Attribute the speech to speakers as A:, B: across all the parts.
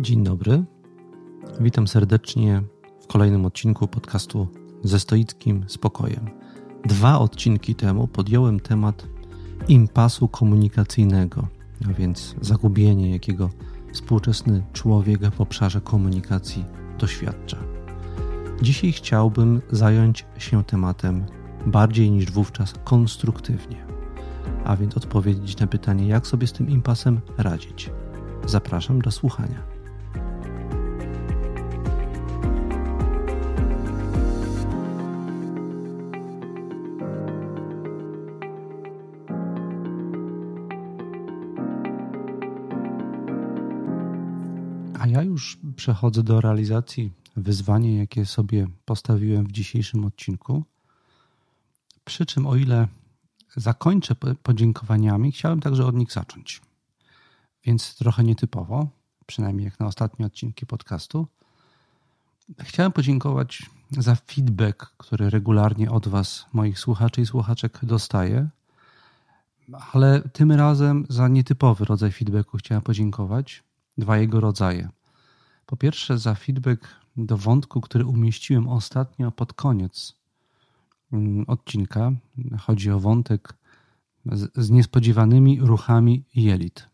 A: Dzień dobry. Witam serdecznie w kolejnym odcinku podcastu ze stoickim spokojem. Dwa odcinki temu podjąłem temat impasu komunikacyjnego, a więc zagubienie, jakiego współczesny człowiek w obszarze komunikacji doświadcza. Dzisiaj chciałbym zająć się tematem bardziej niż wówczas konstruktywnie, a więc odpowiedzieć na pytanie, jak sobie z tym impasem radzić. Zapraszam do słuchania. Przechodzę do realizacji wyzwania, jakie sobie postawiłem w dzisiejszym odcinku. Przy czym, o ile zakończę podziękowaniami, chciałem także od nich zacząć. Więc trochę nietypowo, przynajmniej jak na ostatnie odcinki podcastu. Chciałem podziękować za feedback, który regularnie od Was, moich słuchaczy i słuchaczek, dostaję. Ale tym razem za nietypowy rodzaj feedbacku chciałem podziękować. Dwa jego rodzaje. Po pierwsze, za feedback do wątku, który umieściłem ostatnio pod koniec mm, odcinka. Chodzi o wątek z, niespodziewanymi ruchami jelit.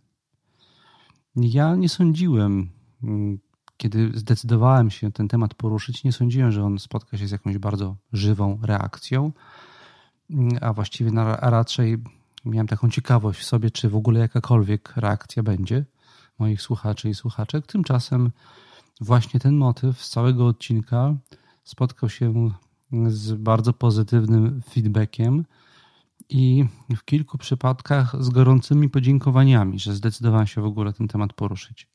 A: Ja nie sądziłem, mm, kiedy zdecydowałem się ten temat poruszyć, nie sądziłem, że on spotka się z jakąś bardzo żywą reakcją, mm, a właściwie na, a raczej miałem taką ciekawość w sobie, czy w ogóle jakakolwiek reakcja będzie moich słuchaczy i słuchaczek. Tymczasem właśnie ten motyw z całego odcinka spotkał się z bardzo pozytywnym feedbackiem i w kilku przypadkach z gorącymi podziękowaniami, że zdecydowałem się w ogóle ten temat poruszyć.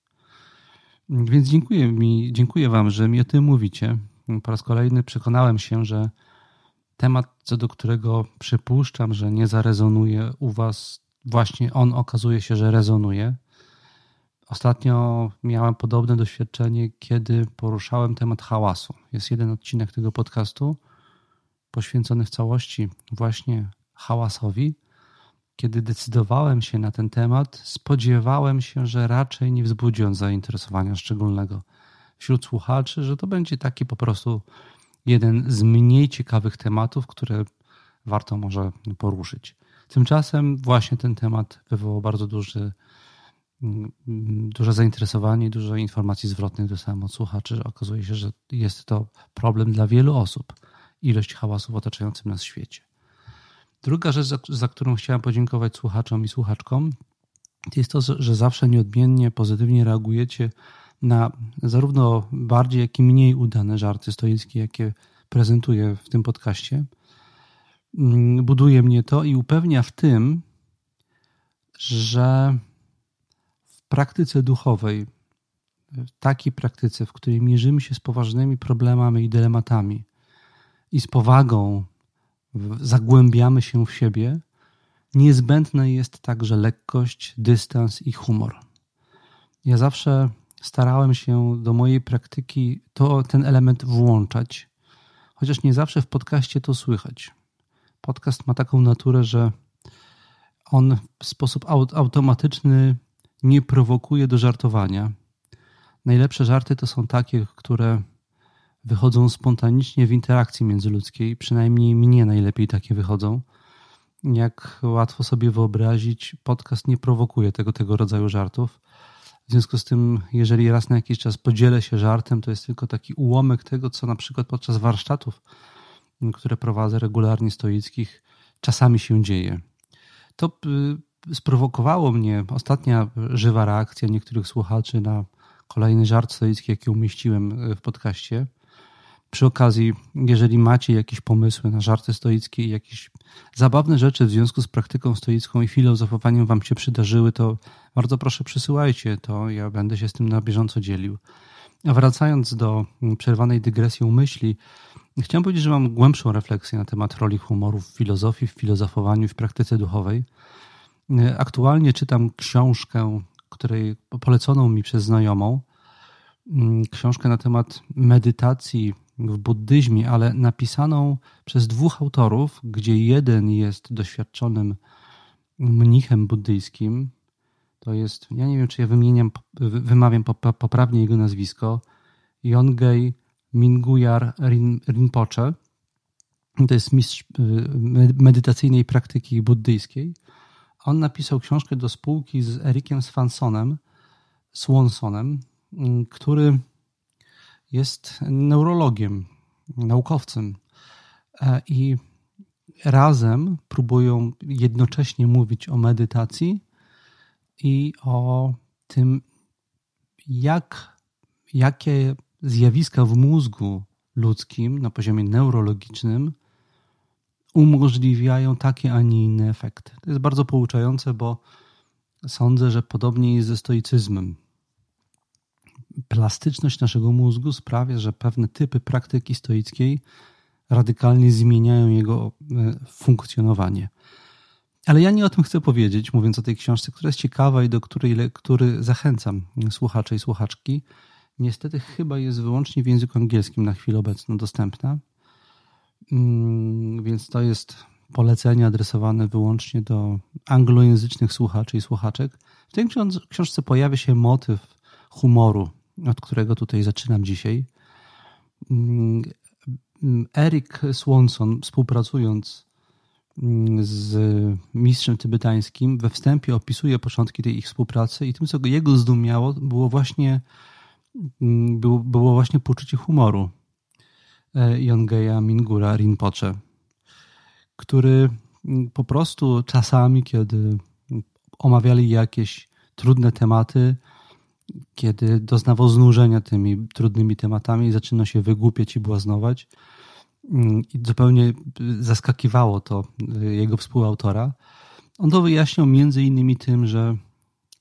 A: Więc dziękuję mi, dziękuję Wam, że mi o tym mówicie. Po raz kolejny przekonałem się, że temat, co do którego przypuszczam, że nie zarezonuje u Was, właśnie on okazuje się, że rezonuje. Ostatnio miałem podobne doświadczenie, kiedy poruszałem temat hałasu. Jest jeden odcinek tego podcastu poświęcony w całości właśnie hałasowi. Kiedy decydowałem się na ten temat, spodziewałem się, że raczej nie wzbudzi on zainteresowania szczególnego wśród słuchaczy, że to będzie taki po prostu jeden z mniej ciekawych tematów, które warto może poruszyć. Tymczasem właśnie ten temat wywołał bardzo duży, duże zainteresowanie dużo informacji zwrotnych dostałem od słuchaczy, okazuje się, że jest to problem dla wielu osób, ilość hałasu w otaczającym nas świecie. Druga rzecz, za, za którą chciałem podziękować słuchaczom i słuchaczkom, jest to, że zawsze nieodmiennie pozytywnie reagujecie na zarówno bardziej, jak i mniej udane żarty stoickie, jakie prezentuję w tym podcaście. Mm, buduje mnie to i upewnia w tym, że praktyce duchowej, takiej praktyce, w której mierzymy się z poważnymi problemami i dylematami i z powagą zagłębiamy się w siebie, niezbędne jest także lekkość, dystans i humor. Ja zawsze starałem się do mojej praktyki to, ten element włączać, chociaż nie zawsze w podcaście to słychać. Podcast ma taką naturę, że on w sposób automatyczny nie prowokuje do żartowania. Najlepsze żarty to są takie, które wychodzą spontanicznie w interakcji międzyludzkiej, przynajmniej mnie najlepiej takie wychodzą. Jak łatwo sobie wyobrazić, podcast nie prowokuje tego, tego rodzaju żartów. W związku z tym, jeżeli raz na jakiś czas podzielę się żartem, to jest tylko taki ułamek tego, co na przykład podczas warsztatów, które prowadzę regularnie stoickich, czasami się dzieje. To y, sprowokowało mnie ostatnia żywa reakcja niektórych słuchaczy na kolejny żart stoicki, jaki umieściłem w podcaście. Przy okazji, jeżeli macie jakieś pomysły na żarty stoickie jakieś zabawne rzeczy w związku z praktyką stoicką i filozofowaniem wam się przydarzyły, to bardzo proszę przysyłajcie to, ja będę się z tym na bieżąco dzielił. A wracając do przerwanej dygresji myśli, chciałem powiedzieć, że mam głębszą refleksję na temat roli humoru w filozofii, w filozofowaniu, w praktyce duchowej. Aktualnie czytam książkę, której poleconą mi przez znajomą, książkę na temat medytacji w buddyzmie, ale napisaną przez dwóch autorów, gdzie jeden jest doświadczonym mnichem buddyjskim, To jest, ja nie wiem, czy ja wymieniam, wymawiam poprawnie jego nazwisko, Yongei Minguyar Rinpoche. To jest mistrz y, medytacyjnej praktyki buddyjskiej. On napisał książkę do spółki z Erikiem Swansonem, Swansonem, y, który jest neurologiem, naukowcem. E, I razem próbują jednocześnie mówić o medytacji i o tym, jak, jakie zjawiska w mózgu ludzkim na poziomie neurologicznym umożliwiają takie, a nie inne efekty. To jest bardzo pouczające, bo sądzę, że podobnie jest ze stoicyzmem. Plastyczność naszego mózgu sprawia, że pewne typy praktyki stoickiej radykalnie zmieniają jego e, funkcjonowanie. Ale ja nie o tym chcę powiedzieć, mówiąc o tej książce, która jest ciekawa i do której który zachęcam słuchacze i słuchaczki. Niestety chyba jest wyłącznie w języku angielskim na chwilę obecną dostępna, więc to jest polecenie adresowane wyłącznie do anglojęzycznych słuchaczy i słuchaczek. W tej książce pojawia się motyw humoru, od którego tutaj zaczynam dzisiaj. Mm, Eric Swanson, współpracując mm, z mistrzem tybetańskim, we wstępie opisuje początki tej ich współpracy i tym, co jego zdumiało, było właśnie, mm, było, właśnie poczucie humoru Yongeya Mingura Rinpoche, który mm, po prostu czasami, kiedy omawiali jakieś trudne tematy, kiedy doznawał znużenia tymi trudnymi tematami, zaczyna się wygłupiać i błaznować. Mm, I zupełnie zaskakiwało to y, jego współautora. On to wyjaśniał między innymi tym, że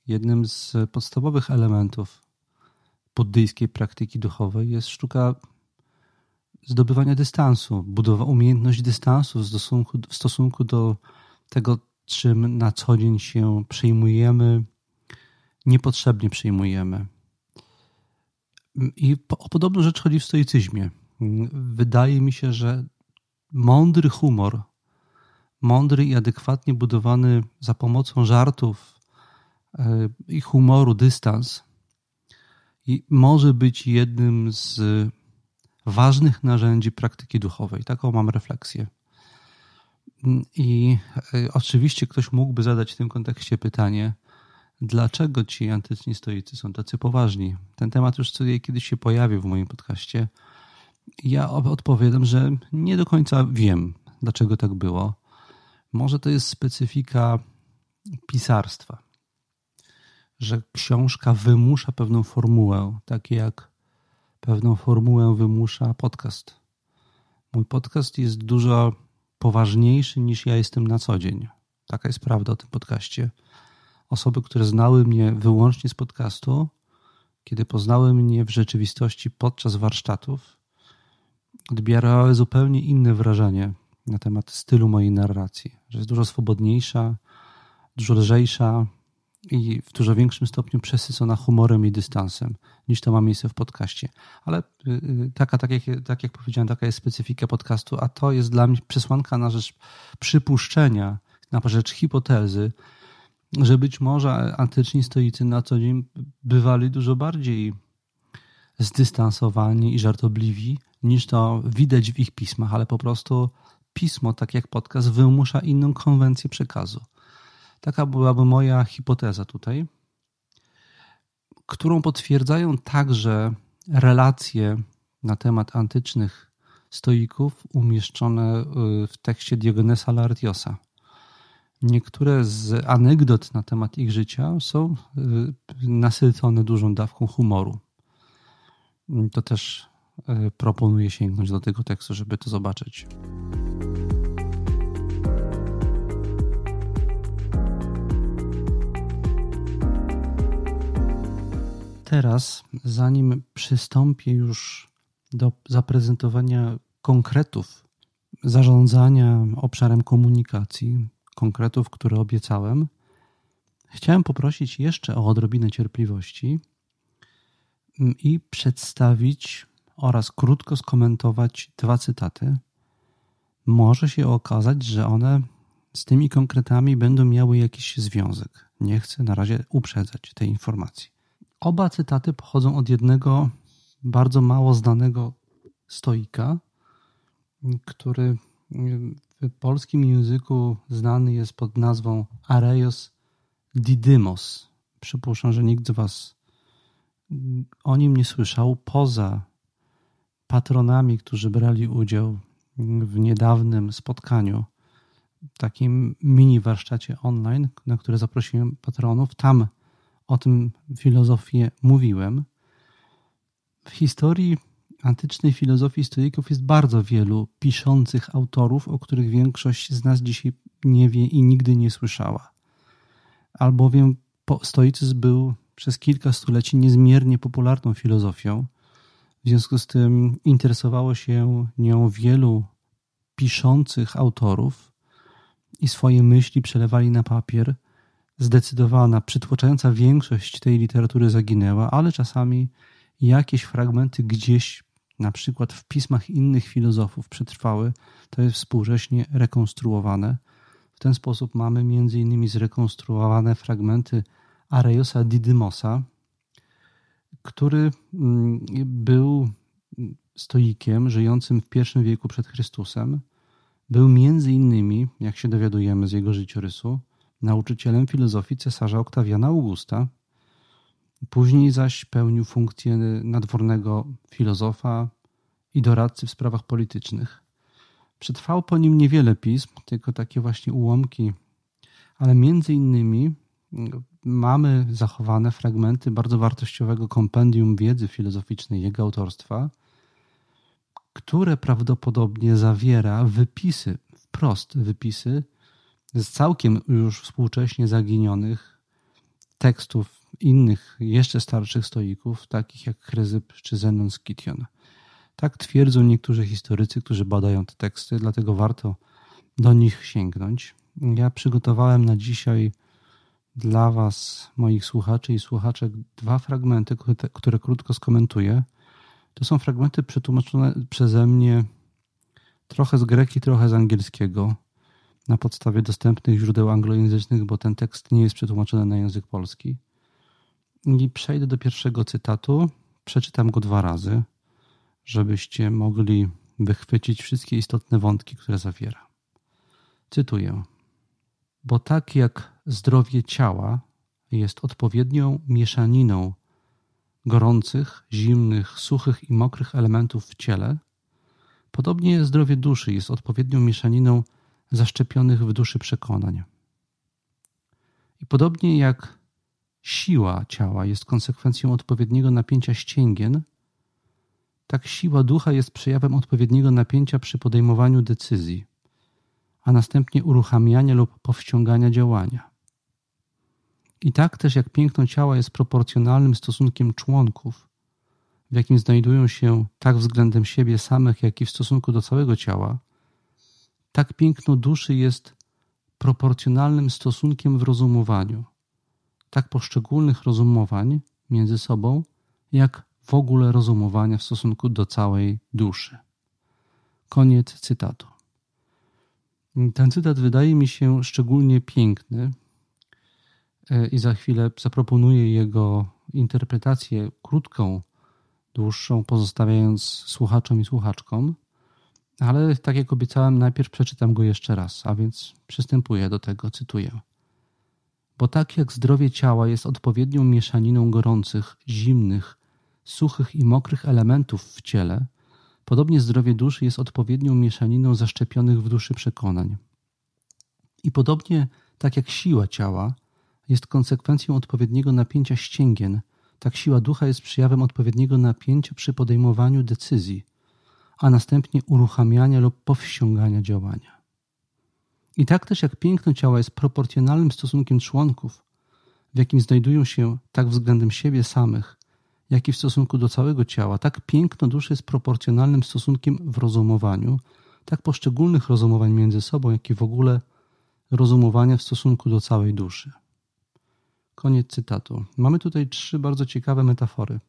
A: jednym z podstawowych elementów buddyjskiej praktyki duchowej jest sztuka zdobywania dystansu, budowa umiejętność dystansu w stosunku, w stosunku do tego, czym na co dzień się przejmujemy, niepotrzebnie przyjmujemy. I o podobną rzecz chodzi w stoicyzmie. Wydaje mi się, że mądry humor, mądry i adekwatnie budowany za pomocą żartów e, i humoru dystans może być jednym z ważnych narzędzi praktyki duchowej. Taką mam refleksję. I e, oczywiście ktoś mógłby zadać w tym kontekście pytanie, dlaczego ci antyczni stoicy są tacy poważni. Ten temat już kiedyś się pojawił w moim podcaście. Ja odpowiadam, że nie do końca wiem, dlaczego tak było. Może to jest specyfika pisarstwa, że książka wymusza pewną formułę, tak jak pewną formułę wymusza podcast. Mój podcast jest dużo poważniejszy niż ja jestem na co dzień. Taka jest prawda o tym podcaście osoby, które znały mnie wyłącznie z podcastu, kiedy poznały mnie w rzeczywistości podczas warsztatów, odbierały zupełnie inne wrażenie na temat stylu mojej narracji, że jest dużo swobodniejsza, dużo lżejsza i w dużo większym stopniu przesycona humorem i dystansem, niż to ma miejsce w podcaście. Ale y, y, taka, tak jak, tak jak powiedziałem, taka jest specyfika podcastu, a to jest dla mnie przesłanka na rzecz przypuszczenia, na rzecz hipotezy, że być może antyczni stoicy na co dzień bywali dużo bardziej zdystansowani i żartobliwi niż to widać w ich pismach, ale po prostu pismo, tak jak podcast, wymusza inną konwencję przekazu. Taka byłaby moja hipoteza tutaj, którą potwierdzają także relacje na temat antycznych stoików umieszczone w tekście Diogenesa Laertiosa. Niektóre z anegdot na temat ich życia są y, nasycone dużą dawką humoru. To też y, proponuję sięgnąć do tego tekstu, żeby to zobaczyć. Teraz, zanim przystąpię już do zaprezentowania konkretów zarządzania obszarem komunikacji, konkretów, które obiecałem, chciałem poprosić jeszcze o odrobinę cierpliwości i przedstawić oraz krótko skomentować dwa cytaty. Może się okazać, że one z tymi konkretami będą miały jakiś związek. Nie chcę na razie uprzedzać tej informacji. Oba cytaty pochodzą od jednego bardzo mało znanego stoika, który w polskim języku znany jest pod nazwą Areios Didymos. Przypuszczam, że nikt z Was o nim nie słyszał poza patronami, którzy brali udział w niedawnym spotkaniu, takim mini warsztacie online, na które zaprosiłem patronów. Tam o tym filozofię mówiłem. W historii antycznej filozofii stoików jest bardzo wielu piszących autorów, o których większość z nas dzisiaj nie wie i nigdy nie słyszała. Albowiem stoicyzm był przez kilka stuleci niezmiernie popularną filozofią. W związku z tym interesowało się nią wielu piszących autorów i swoje myśli przelewali na papier. Zdecydowana, przytłaczająca większość tej literatury zaginęła, ale czasami jakieś fragmenty gdzieś, na przykład w pismach innych filozofów, przetrwały. To jest współcześnie rekonstruowane. W ten sposób mamy innymi zrekonstruowane fragmenty Areosa Didymosa, który mm, był stoikiem żyjącym w I wieku przed Chrystusem. Był między innymi, jak się dowiadujemy z jego życiorysu, nauczycielem filozofii cesarza Oktawiana Augusta. Później zaś pełnił funkcję nadwornego filozofa i doradcy w sprawach politycznych. Przetrwało po nim niewiele pism, tylko takie właśnie ułamki, ale między innymi mamy zachowane fragmenty bardzo wartościowego kompendium wiedzy filozoficznej jego autorstwa, które prawdopodobnie zawiera wypisy, wprost wypisy z całkiem już współcześnie zaginionych tekstów innych, jeszcze starszych stoików, takich jak Chryzyp czy Zenon z Kition. Tak twierdzą niektórzy historycy, którzy badają te teksty, dlatego warto do nich sięgnąć. Ja przygotowałem na dzisiaj dla Was, moich słuchaczy i słuchaczek, dwa fragmenty, które krótko skomentuję. To są fragmenty przetłumaczone przeze mnie trochę z greki, trochę z angielskiego na podstawie dostępnych źródeł anglojęzycznych, bo ten tekst nie jest przetłumaczony na język polski. I przejdę do pierwszego cytatu. Przeczytam go dwa razy, żebyście mogli wychwycić wszystkie istotne wątki, które zawiera. Cytuję. Bo tak jak zdrowie ciała jest odpowiednią mieszaniną gorących, zimnych, suchych i mokrych elementów w ciele, podobnie zdrowie duszy jest odpowiednią mieszaniną zaszczepionych w duszy przekonań. I podobnie jak siła ciała jest konsekwencją odpowiedniego napięcia ścięgien, tak siła ducha jest przejawem odpowiedniego napięcia przy podejmowaniu decyzji, a następnie uruchamiania lub powściągania działania. I tak też jak piękno ciała jest proporcjonalnym stosunkiem członków, w jakim znajdują się tak względem siebie samych, jak i w stosunku do całego ciała, tak piękno duszy jest proporcjonalnym stosunkiem w rozumowaniu, tak poszczególnych rozumowań między sobą, jak w ogóle rozumowania w stosunku do całej duszy. Koniec cytatu. Ten cytat wydaje mi się szczególnie piękny, E, i za chwilę zaproponuję jego interpretację krótką, dłuższą, pozostawiając słuchaczom i słuchaczkom. Ale tak jak obiecałem, najpierw przeczytam go jeszcze raz, a więc przystępuję do tego, cytuję. Bo tak jak zdrowie ciała jest odpowiednią mieszaniną gorących, zimnych, suchych i mokrych elementów w ciele, podobnie zdrowie duszy jest odpowiednią mieszaniną zaszczepionych w duszy przekonań. I podobnie tak jak siła ciała jest konsekwencją odpowiedniego napięcia ścięgien, tak siła ducha jest przejawem odpowiedniego napięcia przy podejmowaniu decyzji, a następnie uruchamiania lub powściągania działania. I tak też jak piękno ciała jest proporcjonalnym stosunkiem członków, w jakim znajdują się tak względem siebie samych, jak i w stosunku do całego ciała, tak piękno duszy jest proporcjonalnym stosunkiem w rozumowaniu, tak poszczególnych rozumowań między sobą, jak i w ogóle rozumowania w stosunku do całej duszy. Koniec cytatu. Mamy tutaj trzy bardzo ciekawe metafory,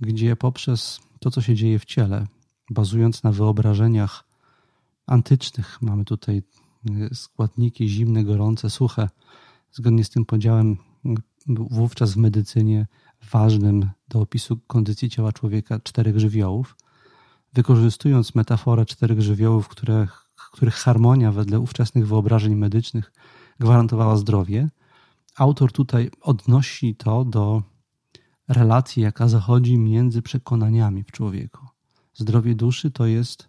A: gdzie poprzez to, co się dzieje w ciele, bazując na wyobrażeniach antycznych, mamy tutaj składniki zimne, gorące, suche. Zgodnie z tym podziałem wówczas w medycynie ważnym do opisu kondycji ciała człowieka czterech żywiołów. Wykorzystując metaforę czterech żywiołów, które, których harmonia wedle ówczesnych wyobrażeń medycznych gwarantowała zdrowie, autor tutaj odnosi to do relacji, jaka zachodzi między przekonaniami w człowieku. Zdrowie duszy to jest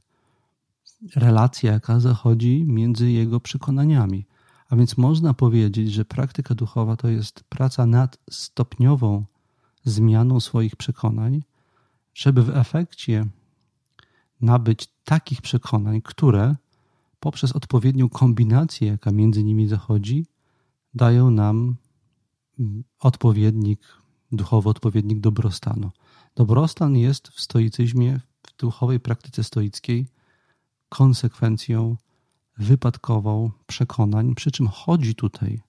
A: relacja, jaka zachodzi między jego przekonaniami. A więc można powiedzieć, że praktyka duchowa to jest praca nad stopniową zmianą swoich przekonań, żeby w efekcie nabyć takich przekonań, które poprzez odpowiednią kombinację, jaka między nimi zachodzi, dają nam odpowiednik, duchowy odpowiednik dobrostanu. Dobrostan jest w stoicyzmie, w duchowej praktyce stoickiej konsekwencją wypadkową przekonań, przy czym chodzi tutaj,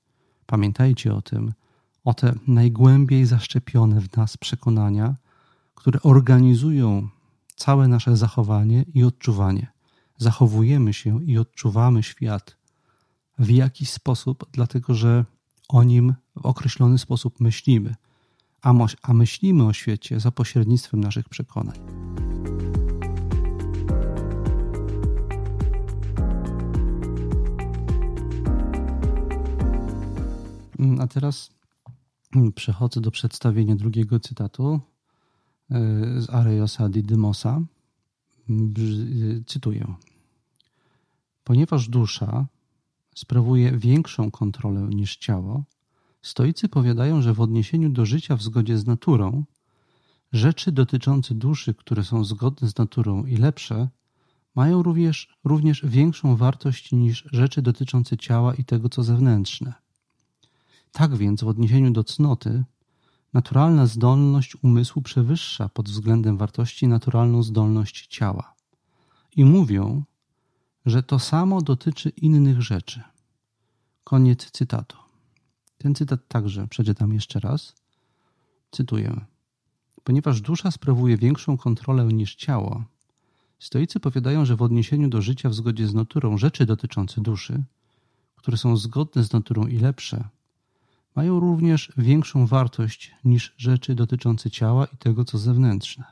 A: pamiętajcie o tym, o te najgłębiej zaszczepione w nas przekonania, które organizują całe nasze zachowanie i odczuwanie. Zachowujemy się i odczuwamy świat w jakiś sposób, dlatego że o nim w określony sposób myślimy, a, myślimy o świecie za pośrednictwem naszych przekonań. A teraz mm, przechodzę do przedstawienia drugiego cytatu e, z Areosa Didymosa. Mm, cytuję. Ponieważ dusza sprawuje większą kontrolę niż ciało, stoicy powiadają, że w odniesieniu do życia w zgodzie z naturą, rzeczy dotyczące duszy, które są zgodne z naturą i lepsze, mają również, również większą wartość niż rzeczy dotyczące ciała i tego, co zewnętrzne. Tak więc w odniesieniu do cnoty naturalna zdolność umysłu przewyższa pod względem wartości naturalną zdolność ciała. I mówią, że to samo dotyczy innych rzeczy. Koniec cytatu. Ten cytat także przeczytam jeszcze raz. Cytuję. Ponieważ dusza sprawuje większą kontrolę niż ciało, stoicy powiadają, że w odniesieniu do życia w zgodzie z naturą rzeczy dotyczące duszy, które są zgodne z naturą i lepsze, mają również większą wartość niż rzeczy dotyczące ciała i tego, co zewnętrzne.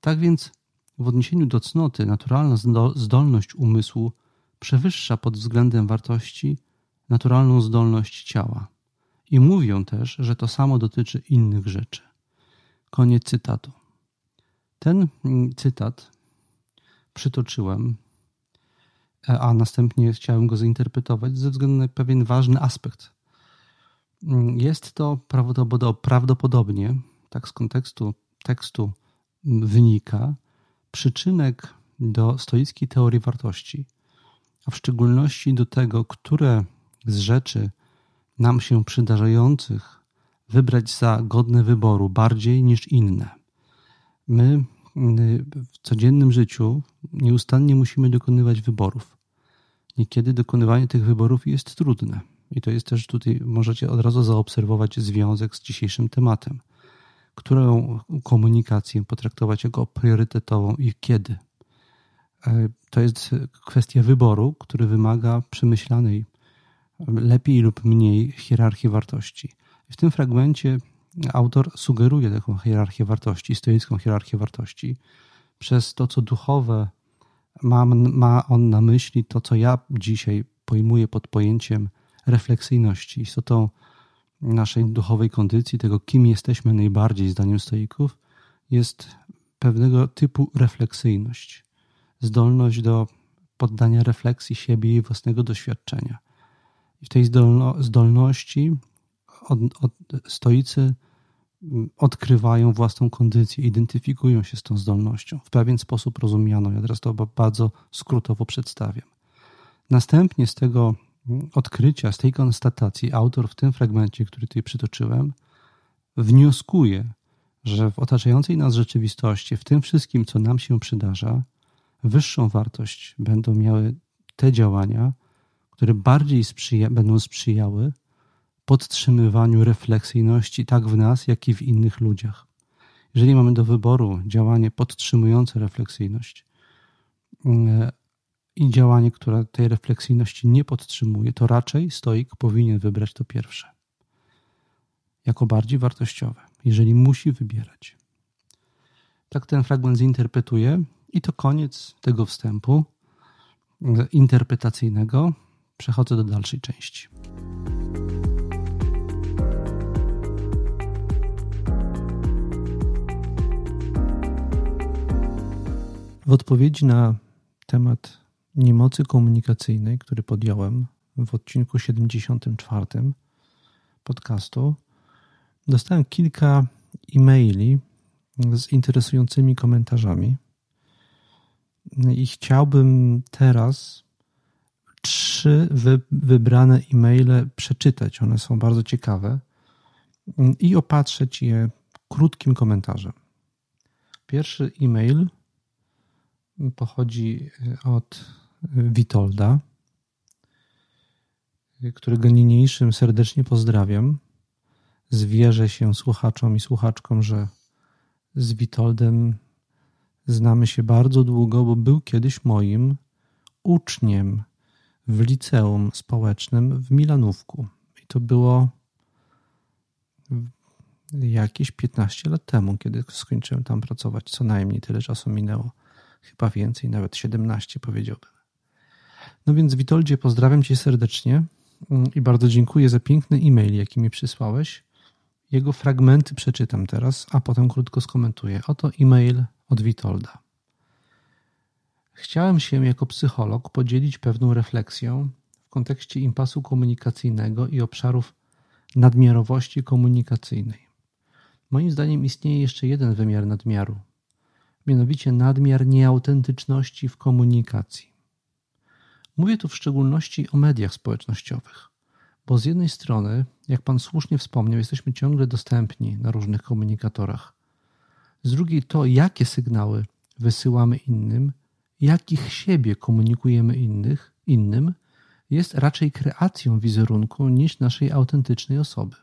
A: Tak więc w odniesieniu do cnoty naturalna zdolność umysłu przewyższa pod względem wartości naturalną zdolność ciała. I mówią też, że to samo dotyczy innych rzeczy. Koniec cytatu. Ten mm, cytat przytoczyłem, a następnie chciałem go zinterpretować ze względu na pewien ważny aspekt jest to prawdopodobnie, tak z kontekstu tekstu wynika, przyczynek do stoickiej teorii wartości, a w szczególności do tego, które z rzeczy nam się przydarzających wybrać za godne wyboru bardziej niż inne. My w codziennym życiu nieustannie musimy dokonywać wyborów. Niekiedy dokonywanie tych wyborów jest trudne. I to jest też tutaj, możecie od razu zaobserwować związek z dzisiejszym tematem. Którą komunikację potraktować jako priorytetową i kiedy? E, to jest kwestia wyboru, który wymaga przemyślanej, lepiej lub mniej hierarchii wartości. W tym fragmencie autor sugeruje taką hierarchię wartości, stoicką hierarchię wartości. Przez to, co duchowe ma, ma on na myśli, to, co ja dzisiaj pojmuję pod pojęciem refleksyjności, istotą naszej duchowej kondycji, tego kim jesteśmy najbardziej zdaniem stoików, jest pewnego typu refleksyjność, zdolność do poddania refleksji siebie i własnego doświadczenia. I w tej zdolno, zdolności od, od, stoicy odkrywają własną kondycję, identyfikują się z tą zdolnością w pewien sposób rozumianą. Ja teraz to bardzo skrótowo przedstawiam. Następnie z tego odkrycia, z tej konstatacji autor w tym fragmencie, który tutaj przytoczyłem, wnioskuje, że w otaczającej nas rzeczywistości, w tym wszystkim, co nam się przydarza, wyższą wartość będą miały te działania, które bardziej sprzyja, będą sprzyjały podtrzymywaniu refleksyjności tak w nas, jak i w innych ludziach. Jeżeli mamy do wyboru działanie podtrzymujące refleksyjność, i działanie, które tej refleksyjności nie podtrzymuje, to raczej stoik powinien wybrać to pierwsze. Jako bardziej wartościowe, jeżeli musi wybierać. Tak ten fragment zinterpretuję i to koniec tego wstępu interpretacyjnego. Przechodzę do dalszej części. W odpowiedzi na temat niemocy komunikacyjnej, który podjąłem w odcinku 74 podcastu, dostałem kilka e-maili z interesującymi komentarzami. I chciałbym teraz trzy wy, wybrane e-maile przeczytać. One są bardzo ciekawe i opatrzeć je krótkim komentarzem. Pierwszy e-mail pochodzi od Witolda, którego niniejszym serdecznie pozdrawiam. Zwierzę się słuchaczom i słuchaczkom, że z Witoldem znamy się bardzo długo, bo był kiedyś moim uczniem w liceum społecznym w Milanówku. I to było jakieś 15 lat temu, kiedy skończyłem tam pracować. Co najmniej tyle czasu minęło. Chyba więcej, nawet 17 powiedziałbym. No więc Witoldzie, pozdrawiam Cię serdecznie mm, i bardzo dziękuję za piękny e-mail, jaki mi przysłałeś. Jego fragmenty przeczytam teraz, a potem krótko skomentuję. Oto e-mail od Witolda. Chciałem się jako psycholog podzielić pewną refleksją w kontekście impasu komunikacyjnego i obszarów nadmiarowości komunikacyjnej. Moim zdaniem istnieje jeszcze jeden wymiar nadmiaru, mianowicie nadmiar nieautentyczności w komunikacji. Mówię tu w szczególności o mediach społecznościowych, bo z jednej strony, jak Pan słusznie wspomniał, jesteśmy ciągle dostępni na różnych komunikatorach. Z drugiej to, jakie sygnały wysyłamy innym, jakich siebie komunikujemy innych, innym, jest raczej kreacją wizerunku niż naszej autentycznej osoby.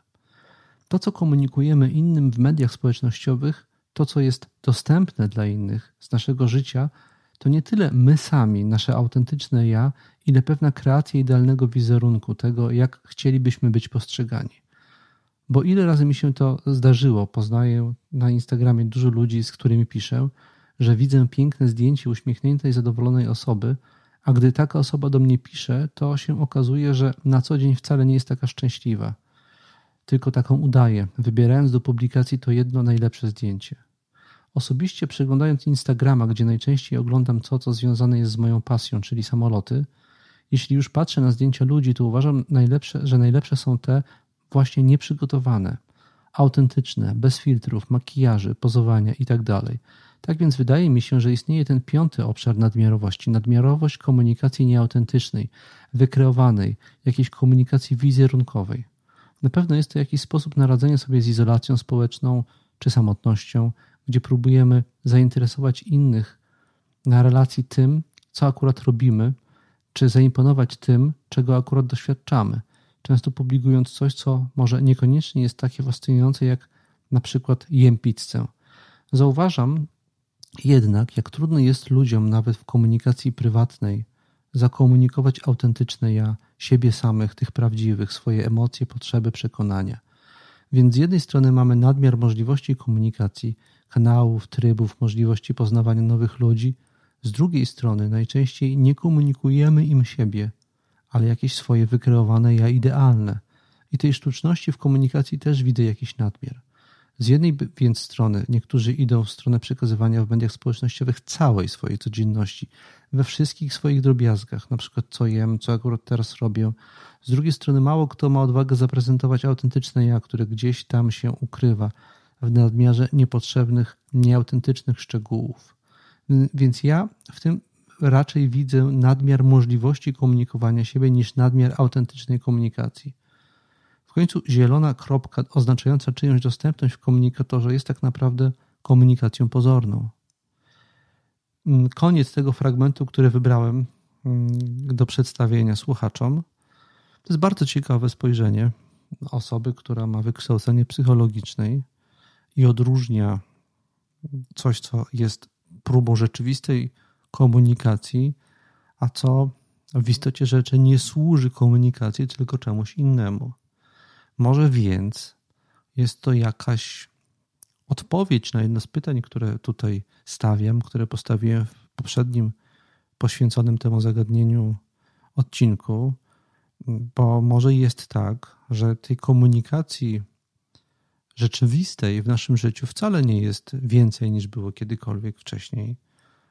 A: To, co komunikujemy innym w mediach społecznościowych, to, co jest dostępne dla innych z naszego życia, to nie tyle my sami, nasze autentyczne ja, ile pewna kreacja idealnego wizerunku, tego, jak chcielibyśmy być postrzegani. Bo ile razy mi się to zdarzyło, poznaję na Instagramie dużo ludzi, z którymi piszę, że widzę piękne zdjęcie uśmiechniętej, zadowolonej osoby, a gdy taka osoba do mnie pisze, to się okazuje, że na co dzień wcale nie jest taka szczęśliwa. Tylko taką udaje, wybierając do publikacji to jedno najlepsze zdjęcie. Osobiście przeglądając Instagrama, gdzie najczęściej oglądam to, co związane jest z moją pasją, czyli samoloty, jeśli już patrzę na zdjęcia ludzi, to uważam, najlepsze, że najlepsze są te właśnie nieprzygotowane, autentyczne, bez filtrów, makijaży, pozowania itd. Tak, tak więc wydaje mi się, że istnieje ten piąty obszar nadmiarowości nadmiarowość komunikacji nieautentycznej, wykreowanej, jakiejś komunikacji wizerunkowej. Na pewno jest to jakiś sposób naradzenia sobie z izolacją społeczną czy samotnością, gdzie próbujemy zainteresować innych na relacji tym, co akurat robimy, czy zaimponować tym, czego akurat doświadczamy, często publikując coś, co może niekoniecznie jest takie fascynujące, jak na przykład jem pizzę. Zauważam jednak, jak trudno jest ludziom nawet w komunikacji prywatnej zakomunikować autentyczne ja, siebie samych, tych prawdziwych, swoje emocje, potrzeby, przekonania. Więc z jednej strony mamy nadmiar możliwości komunikacji, kanałów, trybów, możliwości poznawania nowych ludzi, z drugiej strony najczęściej nie komunikujemy im siebie, ale jakieś swoje wykreowane ja idealne. I tej sztuczności w komunikacji też widzę jakiś nadmiar. Z jednej więc strony niektórzy idą w stronę przekazywania w mediach społecznościowych całej swojej codzienności, we wszystkich swoich drobiazgach, na przykład co jem, co akurat teraz robię. Z drugiej strony mało kto ma odwagę zaprezentować autentyczne ja, które gdzieś tam się ukrywa w nadmiarze niepotrzebnych, nieautentycznych szczegółów. Więc ja w tym raczej widzę nadmiar możliwości komunikowania siebie niż nadmiar autentycznej komunikacji. W końcu zielona kropka oznaczająca czyjąś dostępność w komunikatorze jest tak naprawdę komunikacją pozorną. Koniec tego fragmentu, który wybrałem do przedstawienia słuchaczom, to jest bardzo ciekawe spojrzenie osoby, która ma wykształcenie psychologiczne i odróżnia coś, co jest próbą rzeczywistej komunikacji, a co w istocie rzeczy nie służy komunikacji, tylko czemuś innemu. Może więc jest to jakaś odpowiedź na jedno z pytań, które tutaj stawiam, które postawiłem w poprzednim poświęconym temu zagadnieniu odcinku, bo może jest tak, że tej komunikacji rzeczywistej w naszym życiu wcale nie jest więcej niż było kiedykolwiek wcześniej,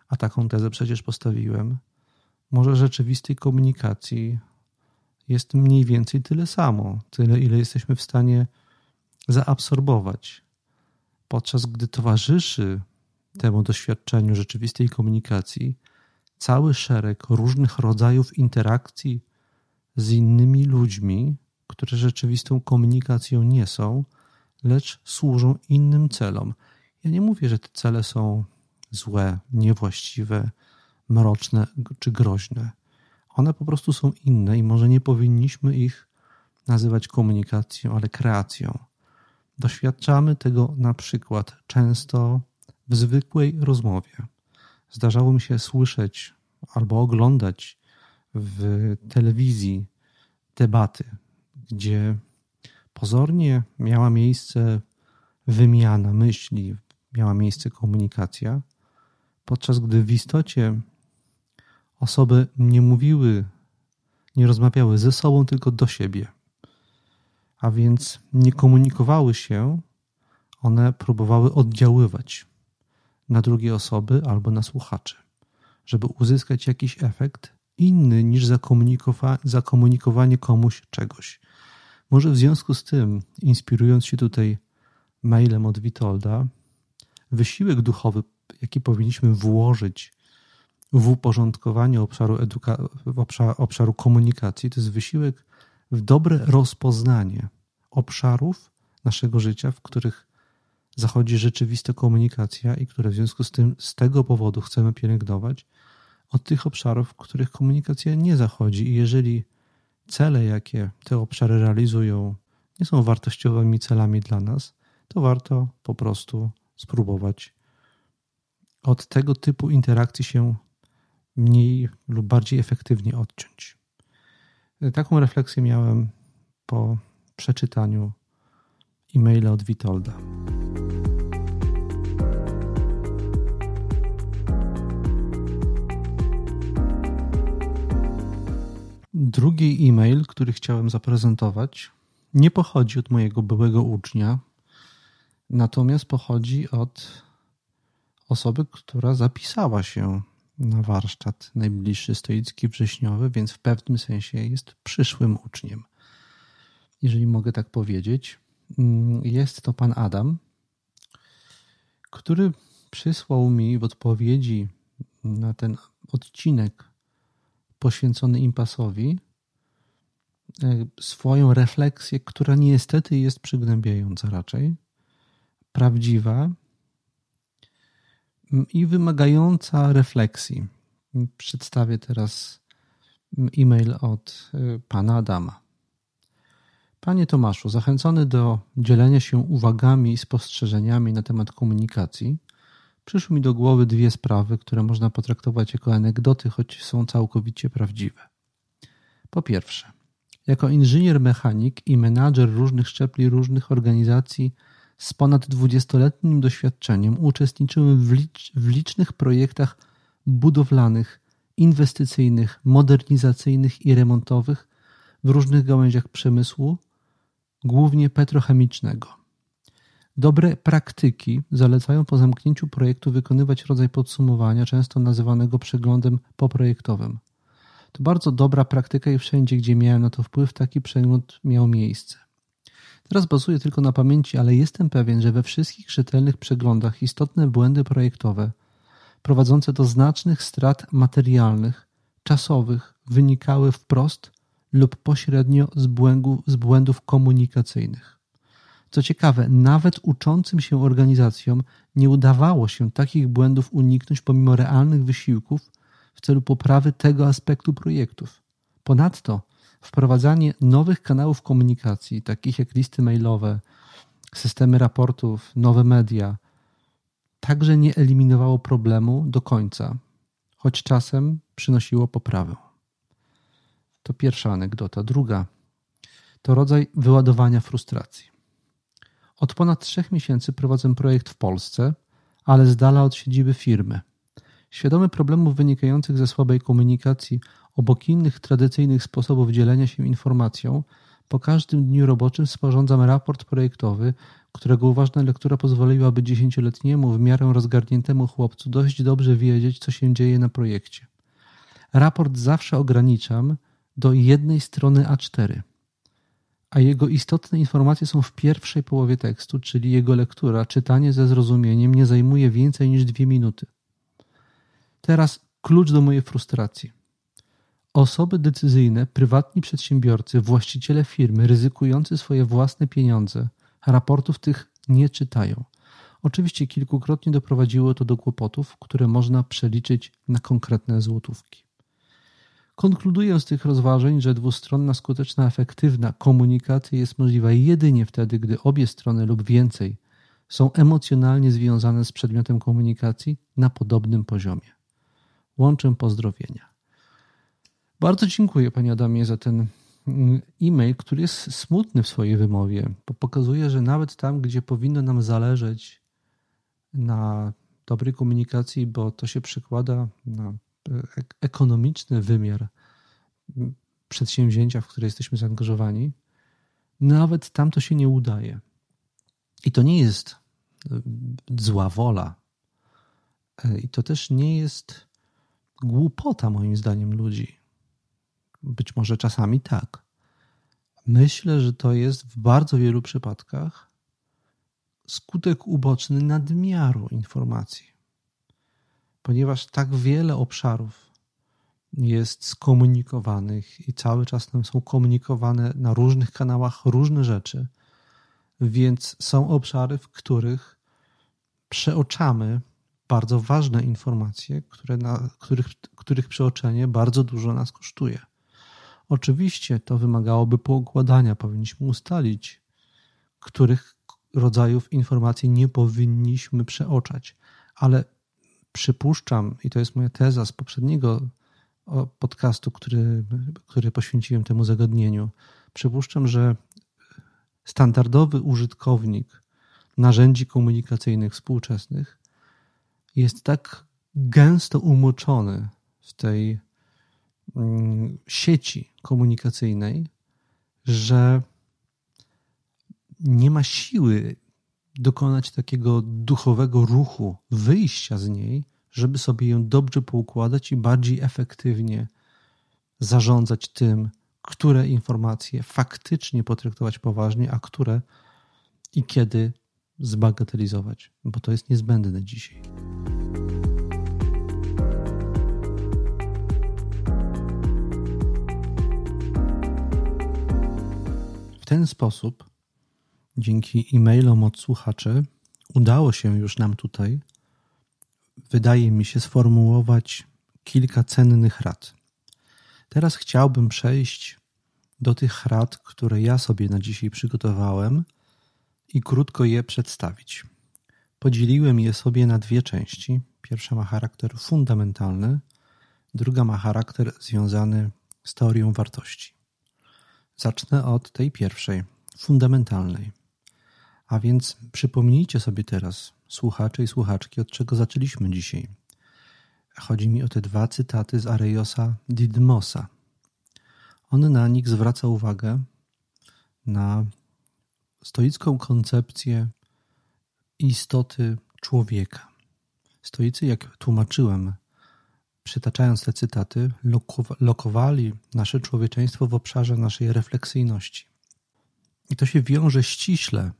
A: a taką tezę przecież postawiłem. Może rzeczywistej komunikacji jest mniej więcej tyle samo, tyle ile jesteśmy w stanie zaabsorbować, podczas gdy towarzyszy temu doświadczeniu rzeczywistej komunikacji cały szereg różnych rodzajów interakcji z innymi ludźmi, które rzeczywistą komunikacją nie są, lecz służą innym celom. Ja nie mówię, że te cele są złe, niewłaściwe, mroczne czy groźne. One po prostu są inne i może nie powinniśmy ich nazywać komunikacją, ale kreacją. Doświadczamy tego na przykład często w zwykłej rozmowie. Zdarzało mi się słyszeć albo oglądać w telewizji debaty, gdzie pozornie miała miejsce wymiana myśli, miała miejsce komunikacja, podczas gdy w istocie osoby nie mówiły, nie rozmawiały ze sobą, tylko do siebie. A więc nie komunikowały się, one próbowały oddziaływać na drugie osoby albo na słuchaczy, żeby uzyskać jakiś efekt inny niż zakomunikowa zakomunikowanie komuś czegoś. Może w związku z tym, inspirując się tutaj mailem od Witolda, wysiłek duchowy, jaki powinniśmy włożyć w uporządkowanie obszaru, eduka- obszaru, komunikacji, to jest wysiłek w dobre rozpoznanie obszarów naszego życia, w których zachodzi rzeczywista komunikacja i które w związku z tym z tego powodu chcemy pielęgnować, od tych obszarów, w których komunikacja nie zachodzi. I jeżeli cele, jakie te obszary realizują, nie są wartościowymi celami dla nas, to warto po prostu spróbować od tego typu interakcji się mniej lub bardziej efektywnie odciąć. Taką refleksję miałem po przeczytaniu e-maila od Witolda. Drugi e-mail, który chciałem zaprezentować, nie pochodzi od mojego byłego ucznia, natomiast pochodzi od osoby, która zapisała się na warsztat najbliższy stoicki wrześniowy, więc w pewnym sensie jest przyszłym uczniem. Jeżeli mogę tak powiedzieć, mm, jest to pan Adam, który przysłał mi w odpowiedzi na ten odcinek poświęcony impasowi e, swoją refleksję, która niestety jest przygnębiająca raczej, prawdziwa i wymagająca refleksji. Przedstawię teraz e-mail od e, pana Adama. Panie Tomaszu, zachęcony do dzielenia się uwagami i spostrzeżeniami na temat komunikacji, przyszły mi do głowy dwie sprawy, które można potraktować jako anegdoty, choć są całkowicie prawdziwe. Po pierwsze, jako inżynier mechanik i menadżer różnych szczebli różnych organizacji z ponad dwudziestoletnim doświadczeniem uczestniczyłem w, licz, w licznych projektach budowlanych, inwestycyjnych, modernizacyjnych i remontowych w różnych gałęziach przemysłu, głównie petrochemicznego. Dobre praktyki zalecają po zamknięciu projektu wykonywać rodzaj podsumowania, często nazywanego przeglądem poprojektowym. To bardzo dobra praktyka i wszędzie, gdzie miałem na to wpływ, taki przegląd miał miejsce. Teraz bazuję tylko na pamięci, ale jestem pewien, że we wszystkich rzetelnych przeglądach istotne błędy projektowe, prowadzące do znacznych strat materialnych, czasowych, wynikały wprost lub pośrednio z, błędu, z błędów komunikacyjnych. Co ciekawe, nawet uczącym się organizacjom nie udawało się takich błędów uniknąć pomimo realnych wysiłków w celu poprawy tego aspektu projektów. Ponadto wprowadzanie nowych kanałów komunikacji, takich jak listy mailowe, systemy raportów, nowe media, także nie eliminowało problemu do końca, choć czasem przynosiło poprawę. To pierwsza anegdota. Druga to rodzaj wyładowania frustracji. Od ponad trzech miesięcy prowadzę projekt w Polsce, ale z dala od siedziby firmy. Świadomy problemów wynikających ze słabej komunikacji obok innych tradycyjnych sposobów dzielenia się informacją, po każdym dniu roboczym sporządzam raport projektowy, którego uważna lektura pozwoliłaby dziesięcioletniemu, w miarę rozgarniętemu chłopcu dość dobrze wiedzieć, co się dzieje na projekcie. Raport zawsze ograniczam do jednej strony A4, a jego istotne informacje są w pierwszej połowie tekstu, czyli jego lektura, czytanie ze zrozumieniem nie zajmuje więcej niż dwie minuty. Teraz klucz do mojej frustracji. Osoby decyzyjne, prywatni przedsiębiorcy, właściciele firmy, ryzykujący swoje własne pieniądze, raportów tych nie czytają. Oczywiście kilkukrotnie doprowadziło to do kłopotów, które można przeliczyć na konkretne złotówki. Konkluduję z tych rozważań, że dwustronna, skuteczna, efektywna komunikacja jest możliwa jedynie wtedy, gdy obie strony lub więcej są emocjonalnie związane z przedmiotem komunikacji na podobnym poziomie. Łączę pozdrowienia. Bardzo dziękuję Panie Adamie za ten mm, e-mail, który jest smutny w swojej wymowie, bo pokazuje, że nawet tam, gdzie powinno nam zależeć na dobrej komunikacji, bo to się przekłada na ekonomiczny wymiar przedsięwzięcia, w które jesteśmy zaangażowani, nawet tam to się nie udaje. I to nie jest e, zła wola. E, I to też nie jest głupota, moim zdaniem, ludzi. Być może czasami tak. Myślę, że to jest w bardzo wielu przypadkach skutek uboczny nadmiaru informacji ponieważ tak wiele obszarów jest skomunikowanych i cały czas nam są komunikowane na różnych kanałach różne rzeczy, więc są obszary, w których przeoczamy bardzo ważne informacje, które na, których, których przeoczenie bardzo dużo nas kosztuje. Oczywiście to wymagałoby poukładania. Powinniśmy ustalić, których rodzajów informacji nie powinniśmy przeoczać, ale przypuszczam, i to jest moja teza z poprzedniego podcastu, który, który poświęciłem temu zagadnieniu, przypuszczam, że standardowy użytkownik narzędzi komunikacyjnych współczesnych jest tak gęsto umoczony w tej mm, sieci komunikacyjnej, że nie ma siły dokonać takiego duchowego ruchu, wyjścia z niej, żeby sobie ją dobrze poukładać i bardziej efektywnie zarządzać tym, które informacje faktycznie potraktować poważnie, a które i kiedy zbagatelizować, bo to jest niezbędne dzisiaj. W ten sposób dzięki e-mailom od słuchaczy udało się już nam tutaj, wydaje mi się, sformułować kilka cennych rad. Teraz chciałbym przejść do tych rad, które ja sobie na dzisiaj przygotowałem i krótko je przedstawić. Podzieliłem je sobie na dwie części. Pierwsza ma charakter fundamentalny, druga ma charakter związany z teorią wartości. Zacznę od tej pierwszej, fundamentalnej. A więc przypomnijcie sobie teraz, słuchacze i słuchaczki, od czego zaczęliśmy dzisiaj. Chodzi mi o te dwa cytaty z Areiosa Didmosa. On na nich zwraca uwagę na stoicką koncepcję istoty człowieka. Stoicy, jak tłumaczyłem, przytaczając te cytaty, lokowali nasze człowieczeństwo w obszarze naszej refleksyjności. I to się wiąże ściśle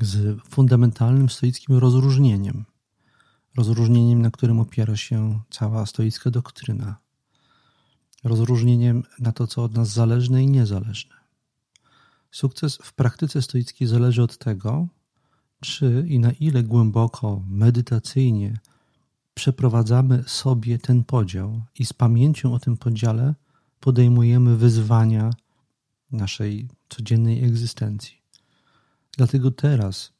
A: z fundamentalnym stoickim rozróżnieniem. Rozróżnieniem, na którym opiera się cała stoicka doktryna. Rozróżnieniem na to, co od nas zależne i niezależne. Sukces w praktyce stoickiej zależy od tego, czy i na ile głęboko, medytacyjnie przeprowadzamy sobie ten podział i z pamięcią o tym podziale podejmujemy wyzwania naszej codziennej egzystencji. Dlatego teraz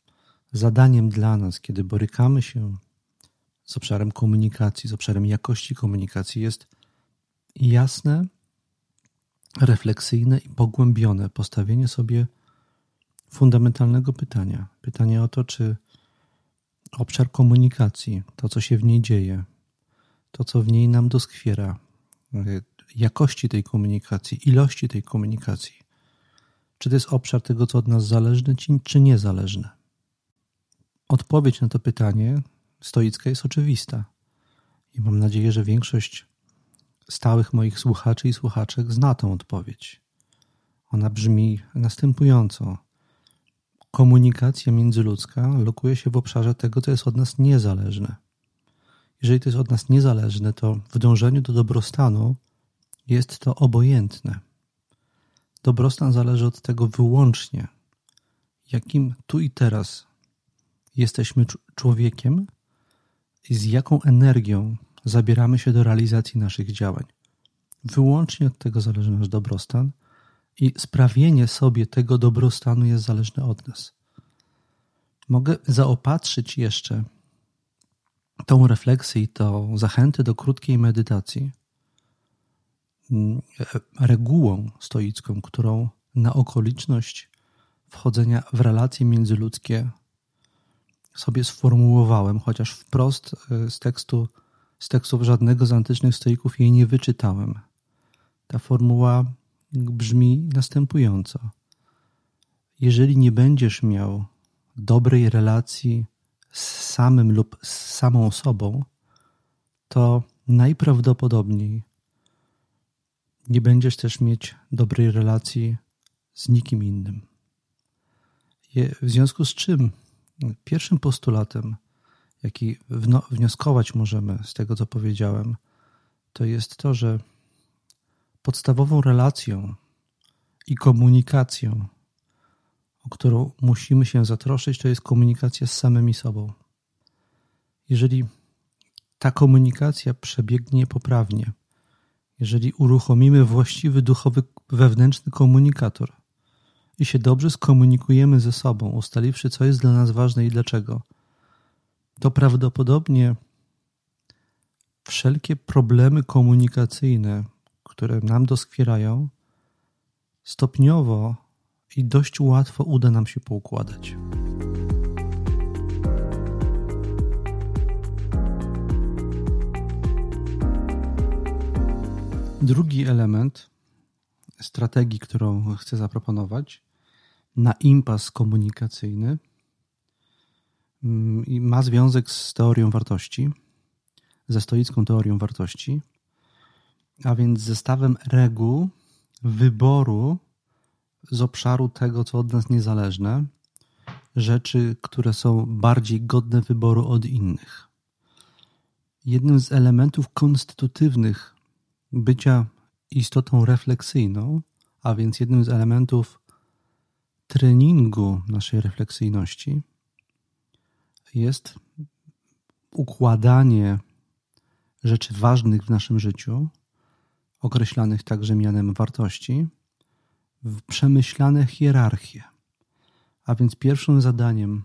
A: zadaniem dla nas, kiedy borykamy się z obszarem komunikacji, z obszarem jakości komunikacji jest jasne, refleksyjne i pogłębione postawienie sobie fundamentalnego pytania. Pytania o to, czy obszar komunikacji, to co się w niej dzieje, to co w niej nam doskwiera, jakości tej komunikacji, ilości tej komunikacji, czy to jest obszar tego, co od nas zależne, czy niezależne. Odpowiedź na to pytanie stoicka jest oczywista. I mam nadzieję, że większość stałych moich słuchaczy i słuchaczek zna tą odpowiedź. Ona brzmi następująco. Komunikacja międzyludzka lokuje się w obszarze tego, co jest od nas niezależne. Jeżeli to jest od nas niezależne, to w dążeniu do dobrostanu jest to obojętne. Dobrostan zależy od tego wyłącznie, jakim tu i teraz jesteśmy człowiekiem i z jaką energią zabieramy się do realizacji naszych działań. Wyłącznie od tego zależy nasz dobrostan i sprawienie sobie tego dobrostanu jest zależne od nas. Mogę zaopatrzyć jeszcze tą refleksję i tą zachętę do krótkiej medytacji regułą stoicką, którą na okoliczność wchodzenia w relacje międzyludzkie sobie sformułowałem, chociaż wprost y, z tekstu, z tekstów żadnego z antycznych stoików jej nie wyczytałem. Ta formuła brzmi następująco. Jeżeli nie będziesz miał dobrej relacji z samym lub z samą sobą, to najprawdopodobniej nie będziesz też mieć dobrej relacji z nikim innym. W związku z czym Pierwszym postulatem, jaki wnioskować możemy z tego, co powiedziałem, to jest to, że podstawową relacją i komunikacją, o którą musimy się zatroszyć, to jest komunikacja z samymi sobą. Jeżeli ta komunikacja przebiegnie poprawnie, jeżeli uruchomimy właściwy duchowy wewnętrzny komunikator, i się dobrze skomunikujemy ze sobą, ustaliwszy, co jest dla nas ważne i dlaczego, to prawdopodobnie wszelkie problemy komunikacyjne, które nam doskwierają, stopniowo i dość łatwo uda nam się poukładać. Drugi element strategii, którą chcę zaproponować, na impas komunikacyjny mm, ma związek z teorią wartości, ze stoicką teorią wartości, a więc zestawem reguł wyboru z obszaru tego, co od nas niezależne, rzeczy, które są bardziej godne wyboru od innych. Jednym z elementów konstytutywnych bycia istotą refleksyjną, a więc jednym z elementów treningu naszej refleksyjności jest układanie rzeczy ważnych w naszym życiu, określanych także mianem wartości, w przemyślane hierarchie. A więc pierwszym zadaniem,